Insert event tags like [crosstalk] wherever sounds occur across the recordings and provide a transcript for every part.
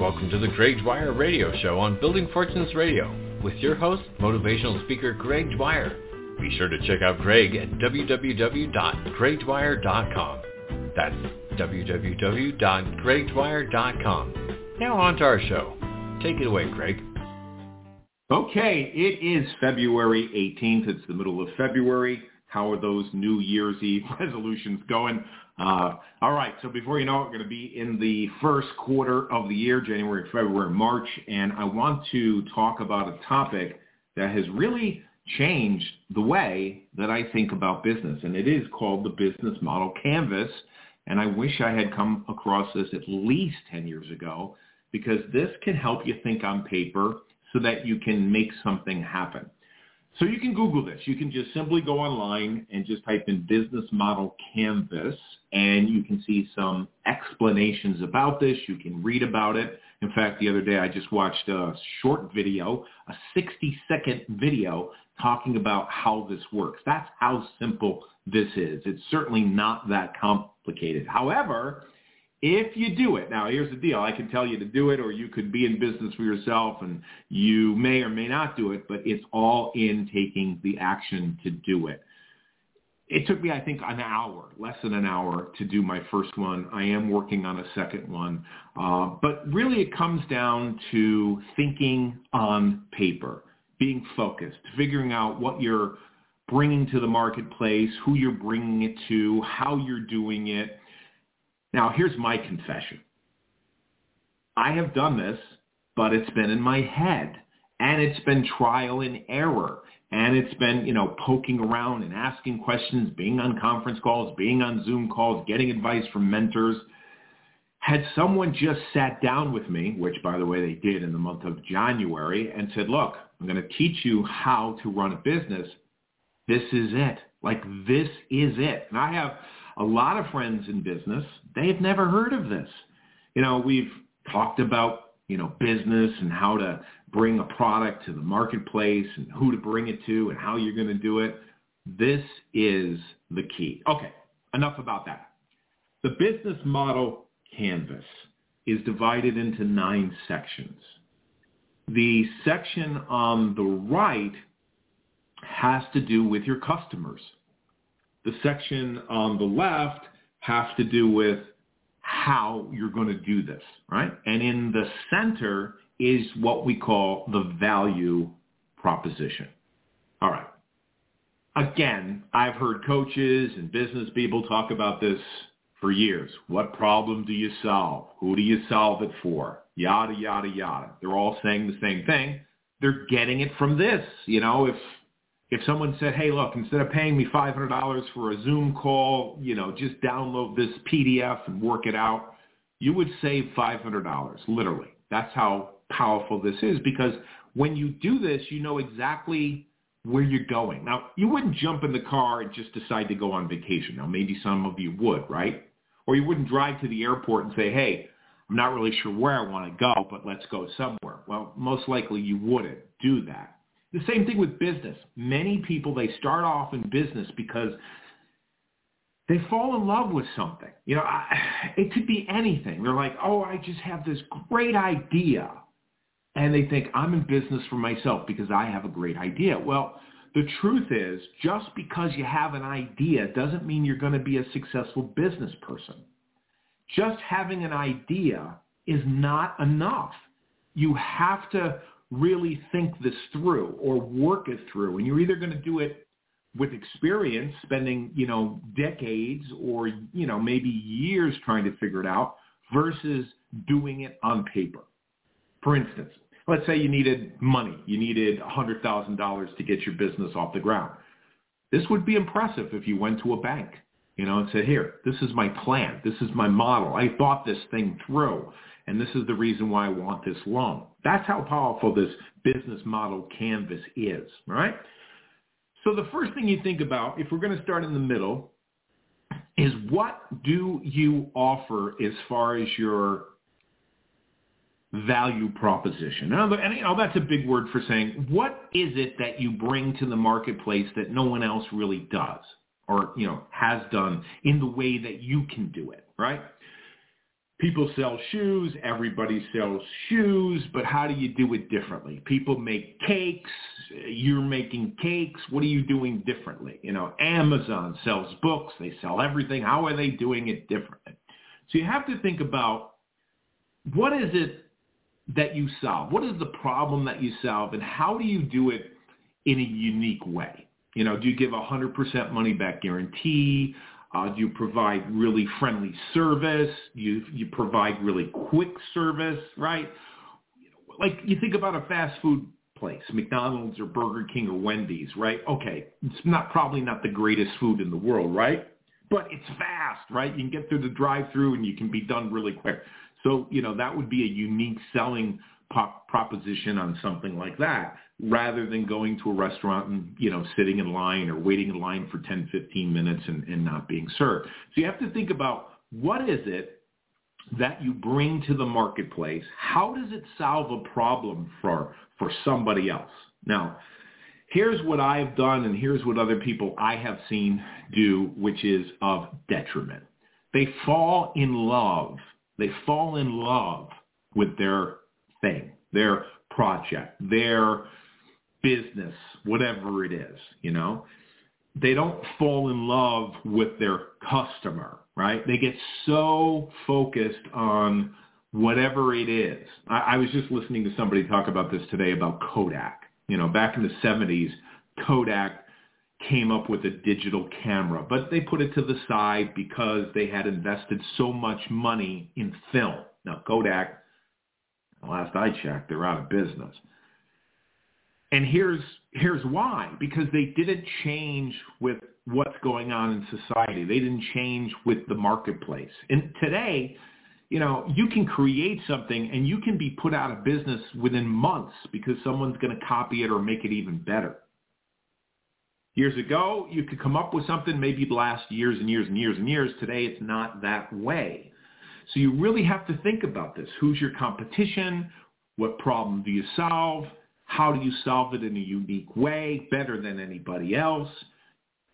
Welcome to the Greg Dwyer Radio Show on Building Fortunes Radio with your host, motivational speaker Greg Dwyer. Be sure to check out Greg at www.gregdwyer.com. That's www.gregdwyer.com. Now on to our show. Take it away, Greg. Okay, it is February 18th. It's the middle of February. How are those New Year's Eve [laughs] resolutions going? Uh, all right, so before you know it, we're going to be in the first quarter of the year, January, February, March, and I want to talk about a topic that has really changed the way that I think about business, and it is called the Business Model Canvas, and I wish I had come across this at least 10 years ago because this can help you think on paper so that you can make something happen. So you can Google this. You can just simply go online and just type in business model canvas and you can see some explanations about this. You can read about it. In fact, the other day I just watched a short video, a 60 second video talking about how this works. That's how simple this is. It's certainly not that complicated. However, if you do it, now here's the deal. I can tell you to do it or you could be in business for yourself and you may or may not do it, but it's all in taking the action to do it. It took me, I think, an hour, less than an hour to do my first one. I am working on a second one. Uh, but really it comes down to thinking on paper, being focused, figuring out what you're bringing to the marketplace, who you're bringing it to, how you're doing it now, here's my confession. I have done this, but it's been in my head and it's been trial and error and it's been, you know, poking around and asking questions, being on conference calls, being on Zoom calls, getting advice from mentors. Had someone just sat down with me, which by the way they did in the month of January, and said, look, I'm going to teach you how to run a business. This is it. Like this is it. And I have a lot of friends in business, they've never heard of this. You know, we've talked about, you know, business and how to bring a product to the marketplace and who to bring it to and how you're going to do it. This is the key. Okay, enough about that. The business model canvas is divided into nine sections. The section on the right has to do with your customers. The section on the left has to do with how you're going to do this, right? And in the center is what we call the value proposition. All right. Again, I've heard coaches and business people talk about this for years. What problem do you solve? Who do you solve it for? Yada, yada, yada. They're all saying the same thing. They're getting it from this. You know, if if someone said, hey, look, instead of paying me $500 for a Zoom call, you know, just download this PDF and work it out, you would save $500, literally. That's how powerful this is because when you do this, you know exactly where you're going. Now, you wouldn't jump in the car and just decide to go on vacation. Now, maybe some of you would, right? Or you wouldn't drive to the airport and say, hey, I'm not really sure where I want to go, but let's go somewhere. Well, most likely you wouldn't do that. The same thing with business. Many people, they start off in business because they fall in love with something. You know, I, it could be anything. They're like, oh, I just have this great idea. And they think, I'm in business for myself because I have a great idea. Well, the truth is, just because you have an idea doesn't mean you're going to be a successful business person. Just having an idea is not enough. You have to really think this through or work it through. And you're either going to do it with experience, spending, you know, decades or, you know, maybe years trying to figure it out versus doing it on paper. For instance, let's say you needed money. You needed $100,000 to get your business off the ground. This would be impressive if you went to a bank, you know, and said, here, this is my plan. This is my model. I thought this thing through and this is the reason why I want this loan. That's how powerful this business model canvas is, right? So the first thing you think about, if we're going to start in the middle, is what do you offer as far as your value proposition? And you know, that's a big word for saying, what is it that you bring to the marketplace that no one else really does or, you know, has done in the way that you can do it, right? people sell shoes, everybody sells shoes, but how do you do it differently? People make cakes, you're making cakes, what are you doing differently? You know, Amazon sells books, they sell everything, how are they doing it differently? So you have to think about what is it that you solve? What is the problem that you solve and how do you do it in a unique way? You know, do you give a 100% money back guarantee? Uh, do you provide really friendly service. You you provide really quick service, right? Like you think about a fast food place, McDonald's or Burger King or Wendy's, right? Okay, it's not probably not the greatest food in the world, right? But it's fast, right? You can get through the drive-through and you can be done really quick. So you know that would be a unique selling proposition on something like that rather than going to a restaurant and, you know, sitting in line or waiting in line for 10, 15 minutes and, and not being served. So you have to think about what is it that you bring to the marketplace? How does it solve a problem for, for somebody else? Now, here's what I've done and here's what other people I have seen do, which is of detriment. They fall in love. They fall in love with their thing, their project, their business, whatever it is, you know. They don't fall in love with their customer, right? They get so focused on whatever it is. I, I was just listening to somebody talk about this today about Kodak. You know, back in the 70s, Kodak came up with a digital camera, but they put it to the side because they had invested so much money in film. Now, Kodak, last I checked, they're out of business. And here's here's why because they didn't change with what's going on in society. They didn't change with the marketplace. And today, you know, you can create something and you can be put out of business within months because someone's going to copy it or make it even better. Years ago, you could come up with something maybe last years and years and years and years. Today, it's not that way. So you really have to think about this. Who's your competition? What problem do you solve? How do you solve it in a unique way, better than anybody else?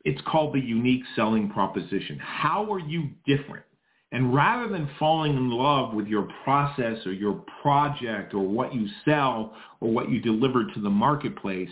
It's called the unique selling proposition. How are you different? And rather than falling in love with your process or your project or what you sell or what you deliver to the marketplace,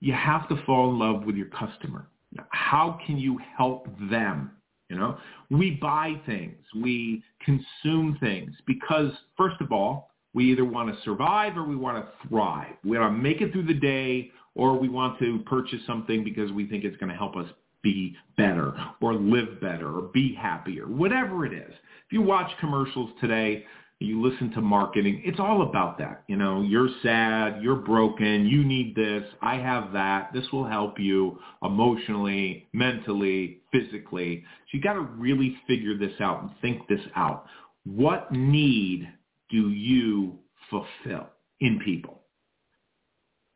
you have to fall in love with your customer. How can you help them? You know, we buy things, we consume things because first of all, we either want to survive or we want to thrive. We want to make it through the day or we want to purchase something because we think it's going to help us be better or live better or be happier, whatever it is. If you watch commercials today, you listen to marketing, it's all about that. You know, you're sad, you're broken, you need this, I have that, this will help you emotionally, mentally, physically. So you got to really figure this out and think this out. What need do you fulfill in people?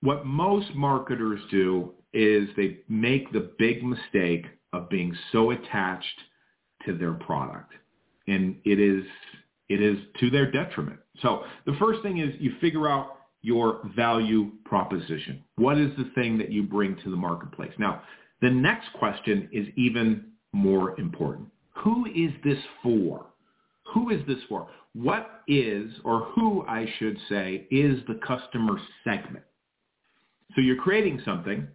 What most marketers do is they make the big mistake of being so attached to their product. And it is it is to their detriment. So the first thing is you figure out your value proposition. What is the thing that you bring to the marketplace? Now, the next question is even more important. Who is this for? Who is this for? What is, or who I should say, is the customer segment? So you're creating something.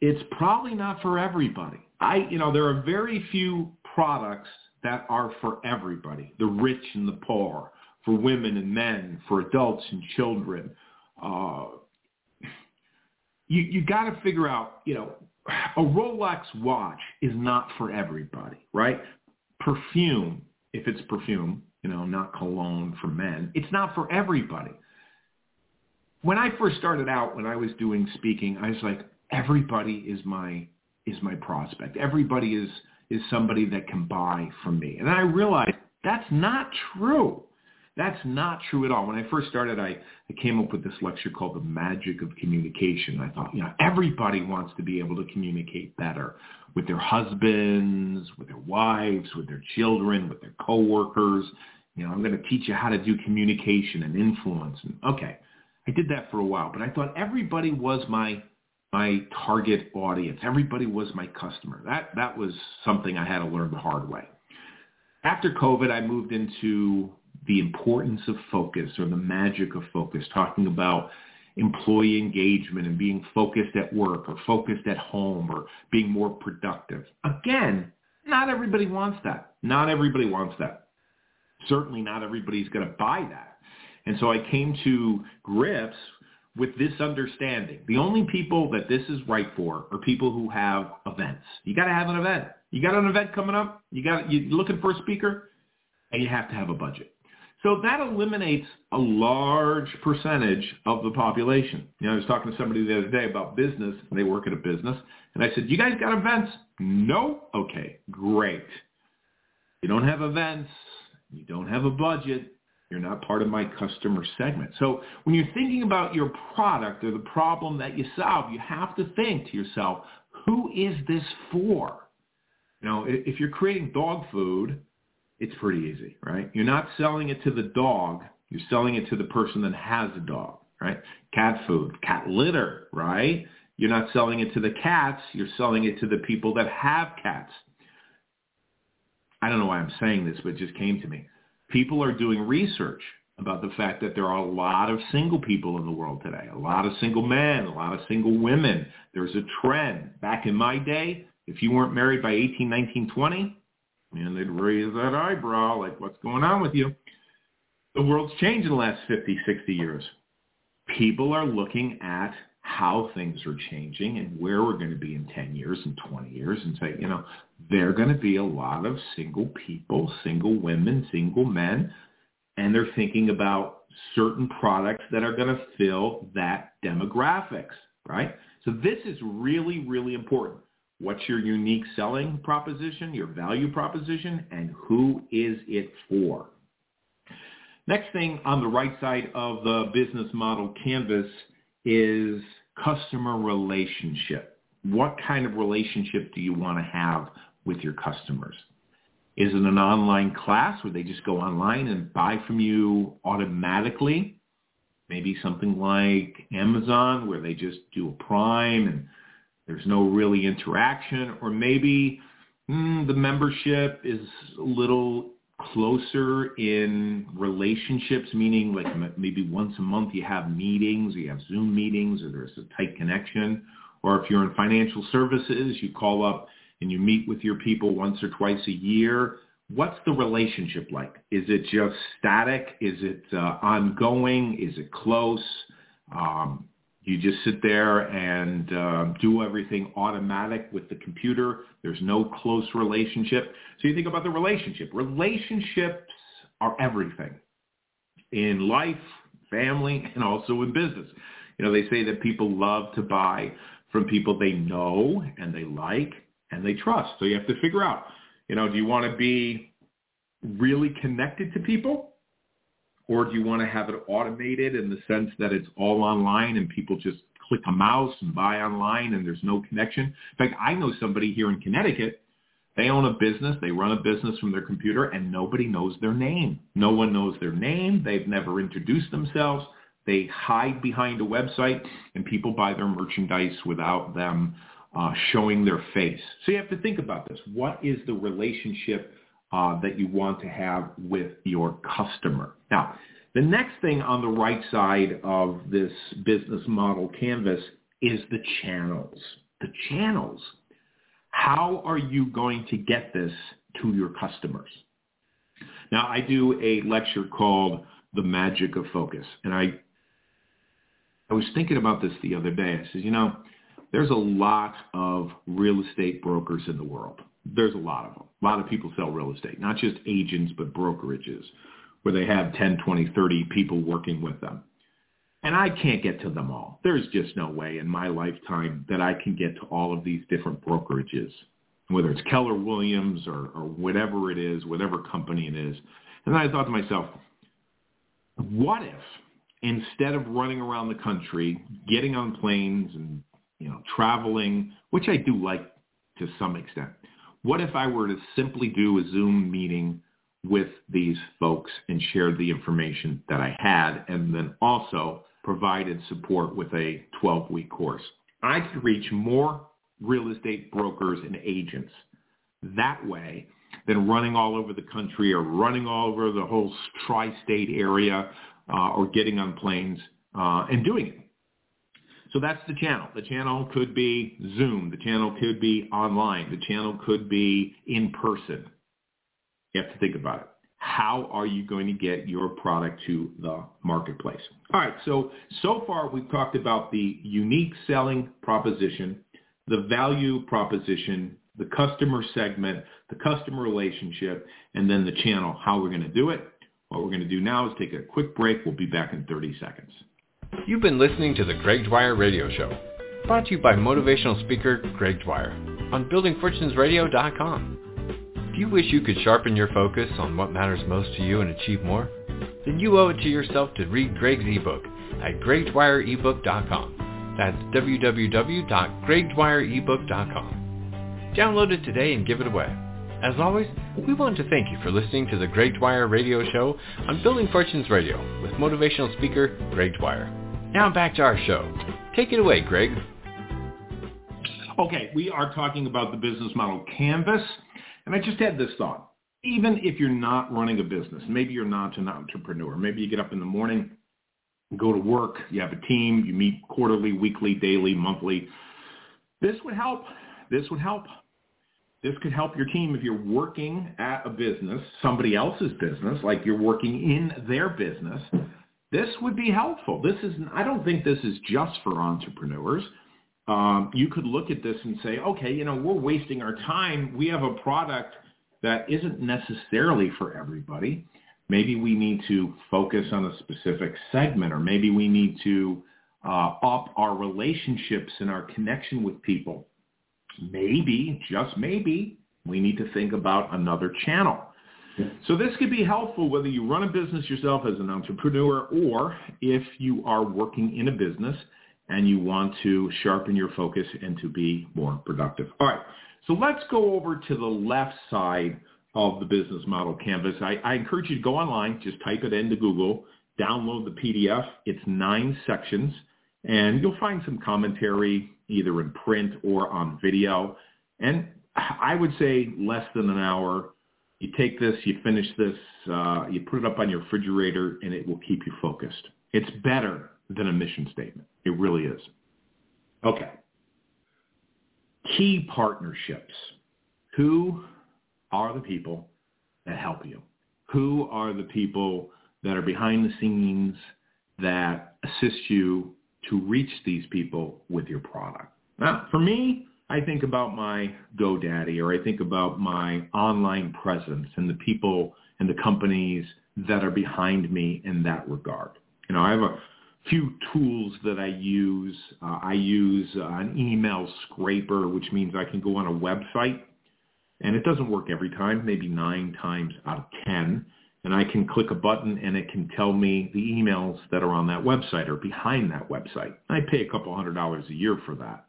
It's probably not for everybody. I, you know, there are very few products that are for everybody, the rich and the poor, for women and men, for adults and children. Uh, you you got to figure out, you know, a Rolex watch is not for everybody, right? Perfume if it's perfume, you know, not cologne for men. It's not for everybody. When I first started out, when I was doing speaking, I was like, everybody is my is my prospect. Everybody is is somebody that can buy from me. And I realized that's not true. That's not true at all. When I first started, I, I came up with this lecture called The Magic of Communication. I thought, you know, everybody wants to be able to communicate better with their husbands, with their wives, with their children, with their coworkers. You know, I'm going to teach you how to do communication and influence. And okay, I did that for a while, but I thought everybody was my my target audience. Everybody was my customer. That that was something I had to learn the hard way. after COVID, I moved into the importance of focus or the magic of focus, talking about employee engagement and being focused at work or focused at home or being more productive. Again, not everybody wants that. Not everybody wants that. Certainly not everybody's going to buy that. And so I came to grips with this understanding. The only people that this is right for are people who have events. You got to have an event. You got an event coming up. You got you looking for a speaker, and you have to have a budget. So that eliminates a large percentage of the population. You know, I was talking to somebody the other day about business, they work at a business, and I said, "You guys got events?" No. Okay, great. You don't have events. You don't have a budget. You're not part of my customer segment. So when you're thinking about your product or the problem that you solve, you have to think to yourself, who is this for? You know, if you're creating dog food, it's pretty easy, right? You're not selling it to the dog. You're selling it to the person that has a dog, right? Cat food, cat litter, right? You're not selling it to the cats. You're selling it to the people that have cats. I don't know why I'm saying this, but it just came to me. People are doing research about the fact that there are a lot of single people in the world today, a lot of single men, a lot of single women. There's a trend. Back in my day, if you weren't married by 18, 19, 20, and they'd raise that eyebrow like, what's going on with you? The world's changed in the last 50, 60 years. People are looking at how things are changing and where we're going to be in 10 years and 20 years and say, you know, there are going to be a lot of single people, single women, single men, and they're thinking about certain products that are going to fill that demographics, right? So this is really, really important. What's your unique selling proposition, your value proposition, and who is it for? Next thing on the right side of the business model canvas is customer relationship. What kind of relationship do you want to have with your customers? Is it an online class where they just go online and buy from you automatically? Maybe something like Amazon where they just do a prime and there's no really interaction, or maybe mm, the membership is a little closer in relationships, meaning like maybe once a month you have meetings, you have Zoom meetings, or there's a tight connection. Or if you're in financial services, you call up and you meet with your people once or twice a year. What's the relationship like? Is it just static? Is it uh, ongoing? Is it close? Um, you just sit there and uh, do everything automatic with the computer. There's no close relationship. So you think about the relationship. Relationships are everything in life, family, [laughs] and also in business. You know, they say that people love to buy from people they know and they like and they trust. So you have to figure out, you know, do you want to be really connected to people or do you want to have it automated in the sense that it's all online and people just click a mouse and buy online and there's no connection? In fact, I know somebody here in Connecticut, they own a business, they run a business from their computer and nobody knows their name. No one knows their name. They've never introduced themselves. They hide behind a website and people buy their merchandise without them uh, showing their face. So you have to think about this. What is the relationship uh, that you want to have with your customer. Now, the next thing on the right side of this business model canvas is the channels. The channels. How are you going to get this to your customers? Now, I do a lecture called The Magic of Focus. And I, I was thinking about this the other day. I said, you know, there's a lot of real estate brokers in the world. There's a lot of them. A lot of people sell real estate, not just agents, but brokerages where they have 10, 20, 30 people working with them. And I can't get to them all. There's just no way in my lifetime that I can get to all of these different brokerages, whether it's Keller Williams or, or whatever it is, whatever company it is. And then I thought to myself, what if instead of running around the country, getting on planes and, you know, traveling, which I do like to some extent, what if I were to simply do a Zoom meeting with these folks and share the information that I had and then also provided support with a 12-week course? I could reach more real estate brokers and agents that way than running all over the country or running all over the whole tri-state area uh, or getting on planes uh, and doing it. So that's the channel. The channel could be Zoom. The channel could be online. The channel could be in person. You have to think about it. How are you going to get your product to the marketplace? All right, so so far we've talked about the unique selling proposition, the value proposition, the customer segment, the customer relationship, and then the channel, how we're going to do it. What we're going to do now is take a quick break. We'll be back in 30 seconds. You've been listening to the Greg Dwyer Radio Show, brought to you by motivational speaker Greg Dwyer on buildingfortunesradio.com. Do you wish you could sharpen your focus on what matters most to you and achieve more? Then you owe it to yourself to read Greg's ebook at gregdwyerebook.com. That's www.gregdwyerebook.com. Download it today and give it away. As always, we want to thank you for listening to the Greg Dwyer Radio Show on Building Fortunes Radio with motivational speaker Greg Dwyer. Now back to our show. Take it away, Greg. Okay, we are talking about the business model Canvas, and I just had this thought. Even if you're not running a business, maybe you're not an entrepreneur, maybe you get up in the morning, go to work, you have a team, you meet quarterly, weekly, daily, monthly. This would help. This would help. This could help your team if you're working at a business, somebody else's business, like you're working in their business this would be helpful. This is, I don't think this is just for entrepreneurs. Um, you could look at this and say, okay, you know, we're wasting our time. We have a product that isn't necessarily for everybody. Maybe we need to focus on a specific segment, or maybe we need to uh, up our relationships and our connection with people. Maybe, just maybe, we need to think about another channel. So this could be helpful whether you run a business yourself as an entrepreneur or if you are working in a business and you want to sharpen your focus and to be more productive. All right, so let's go over to the left side of the business model canvas. I, I encourage you to go online, just type it into Google, download the PDF. It's nine sections, and you'll find some commentary either in print or on video. And I would say less than an hour you take this, you finish this, uh, you put it up on your refrigerator, and it will keep you focused. It's better than a mission statement. It really is. Okay. Key partnerships. Who are the people that help you? Who are the people that are behind the scenes that assist you to reach these people with your product? Now, for me, I think about my GoDaddy or I think about my online presence and the people and the companies that are behind me in that regard. You know, I have a few tools that I use. Uh, I use uh, an email scraper, which means I can go on a website, and it doesn't work every time, maybe nine times out of 10. And I can click a button and it can tell me the emails that are on that website or behind that website. I pay a couple hundred dollars a year for that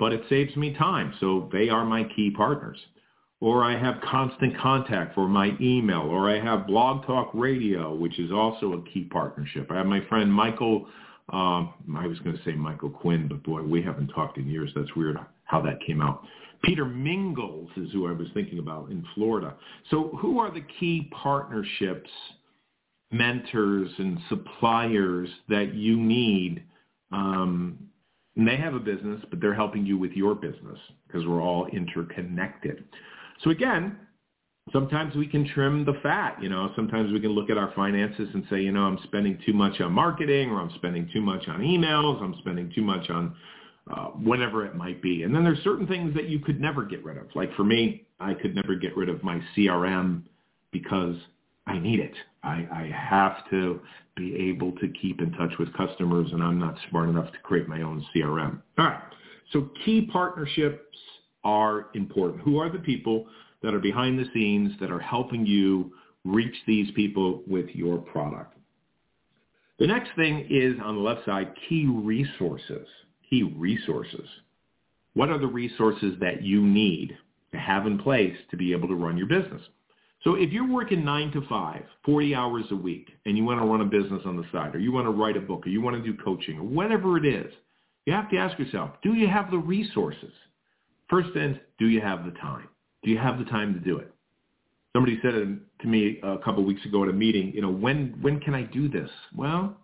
but it saves me time. So they are my key partners. Or I have constant contact for my email, or I have Blog Talk Radio, which is also a key partnership. I have my friend Michael, um, I was going to say Michael Quinn, but boy, we haven't talked in years. That's weird how that came out. Peter Mingles is who I was thinking about in Florida. So who are the key partnerships, mentors, and suppliers that you need um, and they have a business, but they're helping you with your business because we're all interconnected. So again, sometimes we can trim the fat. You know, sometimes we can look at our finances and say, you know, I'm spending too much on marketing or I'm spending too much on emails. I'm spending too much on uh, whatever it might be. And then there's certain things that you could never get rid of. Like for me, I could never get rid of my CRM because I need it. I, I have to be able to keep in touch with customers, and I'm not smart enough to create my own CRM. All right. So key partnerships are important. Who are the people that are behind the scenes that are helping you reach these people with your product? The next thing is on the left side, key resources. Key resources. What are the resources that you need to have in place to be able to run your business? So if you're working nine to five, 40 hours a week, and you want to run a business on the side, or you want to write a book, or you want to do coaching, or whatever it is, you have to ask yourself, do you have the resources? First is, do you have the time? Do you have the time to do it? Somebody said to me a couple of weeks ago at a meeting, you know, when when can I do this? Well,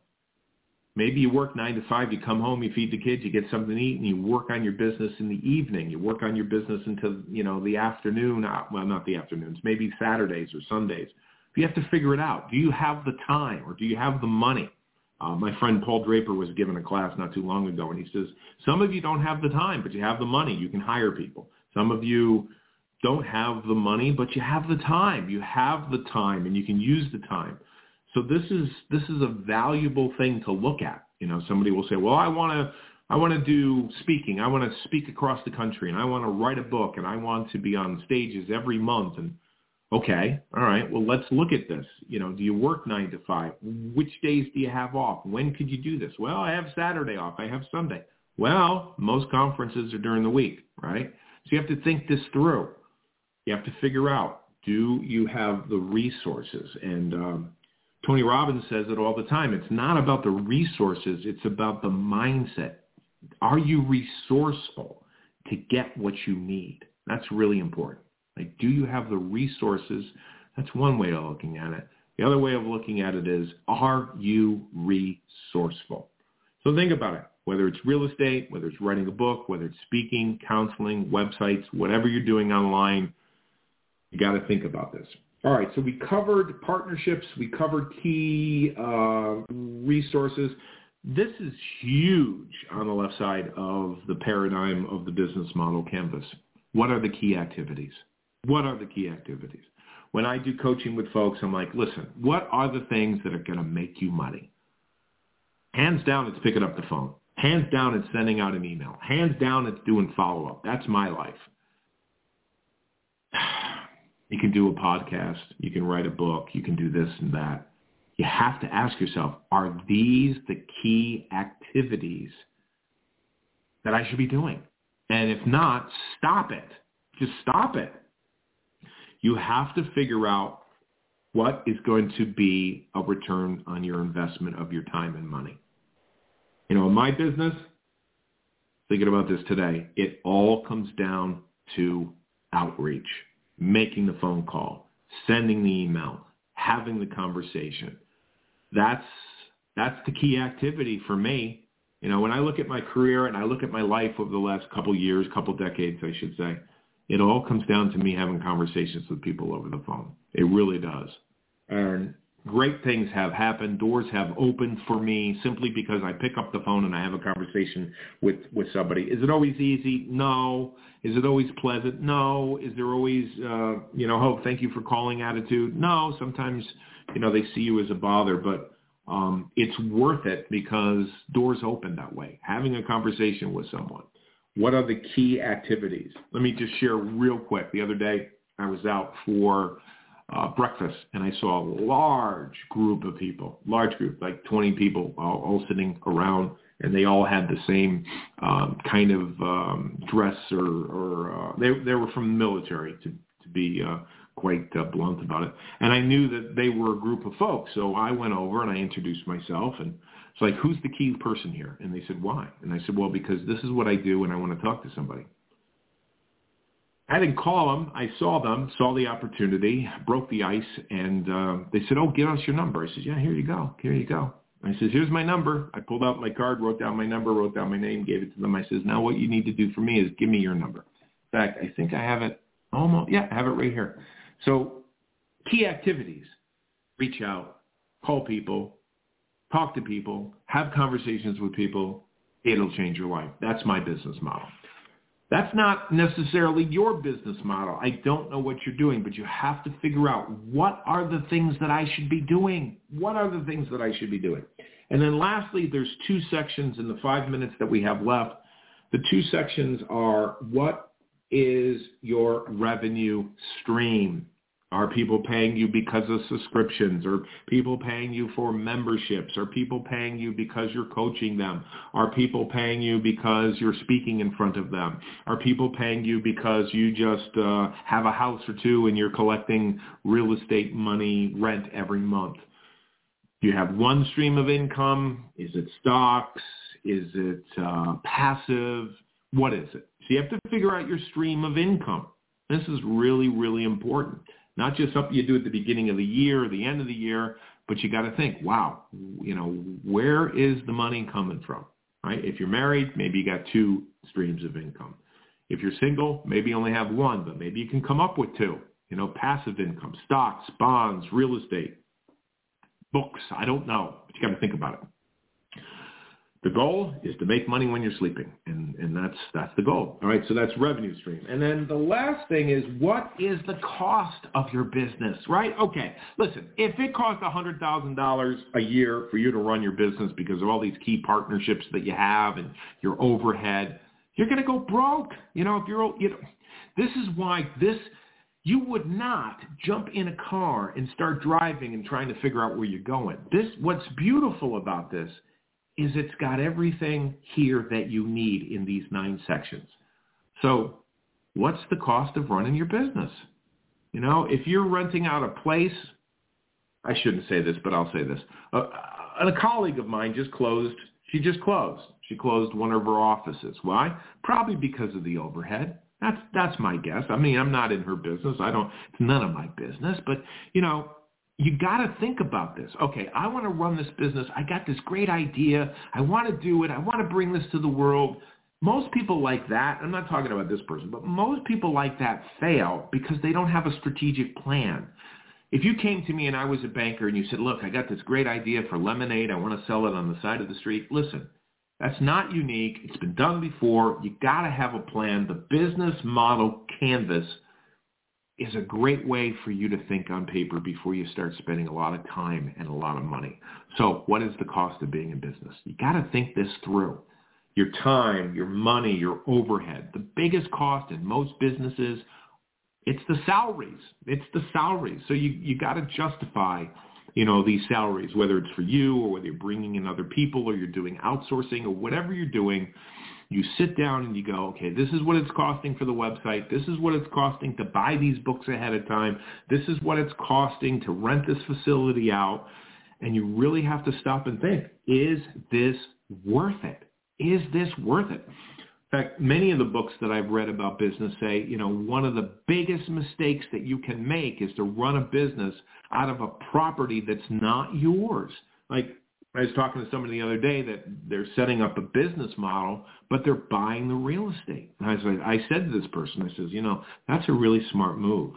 maybe you work nine to five, you come home, you feed the kids, you get something to eat, and you work on your business in the evening. You work on your business until you know the afternoon. Uh, well, not the afternoons, maybe Saturdays or Sundays. You have to figure it out. Do you have the time or do you have the money? Uh, my friend Paul Draper was given a class not too long ago, and he says, some of you don't have the time, but you have the money. You can hire people. Some of you don't have the money, but you have the time. You have the time, and you can use the time. So this is this is a valuable thing to look at. You know, somebody will say, "Well, I want to I want to do speaking. I want to speak across the country, and I want to write a book, and I want to be on stages every month." And okay, all right, well, let's look at this. You know, do you work nine to five? Which days do you have off? When could you do this? Well, I have Saturday off. I have Sunday. Well, most conferences are during the week, right? So you have to think this through. You have to figure out, do you have the resources? And um, Tony Robbins says it all the time. It's not about the resources. It's about the mindset. Are you resourceful to get what you need? That's really important. Like, do you have the resources? That's one way of looking at it. The other way of looking at it is, are you resourceful? So think about it whether it's real estate, whether it's writing a book, whether it's speaking, counseling, websites, whatever you're doing online, you got to think about this. All right, so we covered partnerships, we covered key uh, resources. This is huge on the left side of the paradigm of the business model canvas. What are the key activities? What are the key activities? When I do coaching with folks, I'm like, listen, what are the things that are going to make you money? Hands down, it's picking up the phone. Hands down, it's sending out an email. Hands down, it's doing follow-up. That's my life. You can do a podcast. You can write a book. You can do this and that. You have to ask yourself, are these the key activities that I should be doing? And if not, stop it. Just stop it. You have to figure out what is going to be a return on your investment of your time and money. You know, in my business, thinking about this today, it all comes down to outreach, making the phone call, sending the email, having the conversation. That's that's the key activity for me. You know, when I look at my career and I look at my life over the last couple years, couple decades, I should say, it all comes down to me having conversations with people over the phone. It really does. And great things have happened. Doors have opened for me simply because I pick up the phone and I have a conversation with, with somebody. Is it always easy? No. Is it always pleasant? No. Is there always, uh, you know, oh, thank you for calling attitude? No. Sometimes, you know, they see you as a bother, but um, it's worth it because doors open that way. Having a conversation with someone. What are the key activities? Let me just share real quick. The other day I was out for uh, breakfast, and I saw a large group of people, large group, like 20 people, all, all sitting around, and they all had the same um, kind of um, dress, or, or uh, they they were from the military, to to be uh, quite uh, blunt about it. And I knew that they were a group of folks, so I went over and I introduced myself, and it's like, who's the key person here? And they said, why? And I said, well, because this is what I do, and I want to talk to somebody. I didn't call them. I saw them, saw the opportunity, broke the ice, and uh, they said, "Oh, give us your number." I said, "Yeah, here you go. Here you go." I says, "Here's my number." I pulled out my card, wrote down my number, wrote down my name, gave it to them. I says, "Now what you need to do for me is give me your number." In fact, I think I have it almost. Yeah, I have it right here. So, key activities: reach out, call people, talk to people, have conversations with people. It'll change your life. That's my business model. That's not necessarily your business model. I don't know what you're doing, but you have to figure out what are the things that I should be doing? What are the things that I should be doing? And then lastly, there's two sections in the five minutes that we have left. The two sections are what is your revenue stream? Are people paying you because of subscriptions? Are people paying you for memberships? Are people paying you because you're coaching them? Are people paying you because you're speaking in front of them? Are people paying you because you just uh, have a house or two and you're collecting real estate money rent every month? Do you have one stream of income? Is it stocks? Is it uh, passive? What is it? So you have to figure out your stream of income. This is really, really important. Not just something you do at the beginning of the year or the end of the year, but you got to think, wow, you know, where is the money coming from? Right? If you're married, maybe you got two streams of income. If you're single, maybe you only have one, but maybe you can come up with two. You know, passive income, stocks, bonds, real estate, books. I don't know, but you got to think about it. The goal is to make money when you're sleeping, and, and that's that's the goal. All right, so that's revenue stream. And then the last thing is what is the cost of your business, right? Okay, listen, if it costs $100,000 a year for you to run your business because of all these key partnerships that you have and your overhead, you're going to go broke. You know, if you're, you know, this is why this, you would not jump in a car and start driving and trying to figure out where you're going. This, what's beautiful about this is it's got everything here that you need in these nine sections. So what's the cost of running your business? You know, if you're renting out a place, I shouldn't say this, but I'll say this. A, a colleague of mine just closed. She just closed. She closed one of her offices. Why? Probably because of the overhead. That's that's my guess. I mean, I'm not in her business. I don't. It's none of my business. But you know, you got to think about this. Okay, I want to run this business. I got this great idea. I want to do it. I want to bring this to the world. Most people like that, I'm not talking about this person, but most people like that fail because they don't have a strategic plan. If you came to me and I was a banker and you said, look, I got this great idea for lemonade. I want to sell it on the side of the street. Listen, that's not unique. It's been done before. You got to have a plan. The business model canvas is a great way for you to think on paper before you start spending a lot of time and a lot of money. So what is the cost of being in business? You got to think this through. Your time, your money, your overhead. The biggest cost in most businesses, it's the salaries. It's the salaries. So you, you got to justify, you know, these salaries, whether it's for you or whether you're bringing in other people or you're doing outsourcing or whatever you're doing you sit down and you go, okay, this is what it's costing for the website. This is what it's costing to buy these books ahead of time. This is what it's costing to rent this facility out. And you really have to stop and think, is this worth it? Is this worth it? In fact, many of the books that I've read about business say, you know, one of the biggest mistakes that you can make is to run a business out of a property that's not yours. Like I was talking to somebody the other day that they're setting up a business model, but they're buying the real estate. And I like, I said to this person, I says, you know, that's a really smart move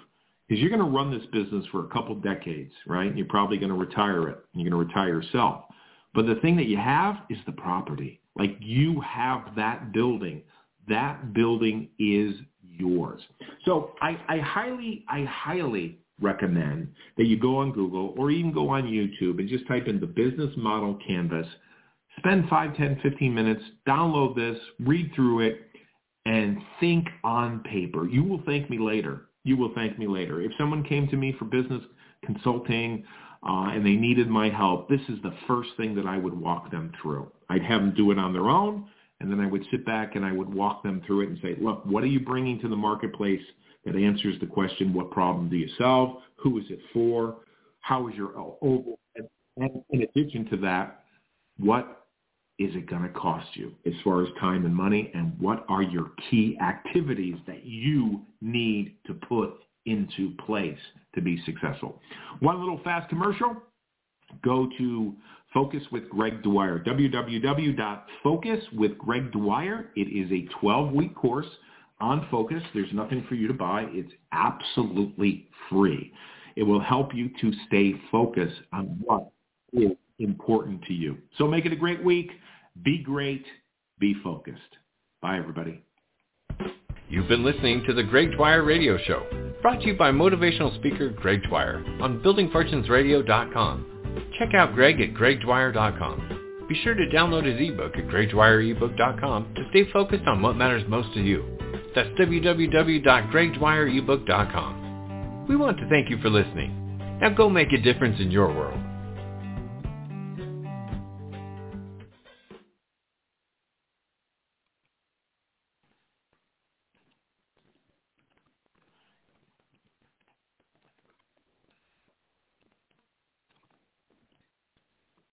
because you're going to run this business for a couple decades, right? And you're probably going to retire it. And you're going to retire yourself. But the thing that you have is the property. Like you have that building. That building is yours. So I, I highly, I highly recommend that you go on Google or even go on YouTube and just type in the business model canvas. Spend 5, 10, 15 minutes, download this, read through it, and think on paper. You will thank me later. You will thank me later. If someone came to me for business consulting uh, and they needed my help, this is the first thing that I would walk them through. I'd have them do it on their own, and then I would sit back and I would walk them through it and say, look, what are you bringing to the marketplace that answers the question, what problem do you solve? Who is it for? How is your overall? And in addition to that, what is it going to cost you as far as time and money? And what are your key activities that you need to put into place to be successful? One little fast commercial. Go to Focus with Greg Dwyer, www.focus with Greg Dwyer. It is a 12-week course on Focus. There's nothing for you to buy. It's absolutely free. It will help you to stay focused on what is important to you. So make it a great week. Be great. Be focused. Bye, everybody. You've been listening to the Greg Dwyer Radio Show, brought to you by motivational speaker Greg Dwyer on buildingfortunesradio.com. Check out Greg at gregdwyer.com. Be sure to download his ebook at gregdwyerebook.com to stay focused on what matters most to you. That's www.gregdwyerebook.com. We want to thank you for listening. Now go make a difference in your world.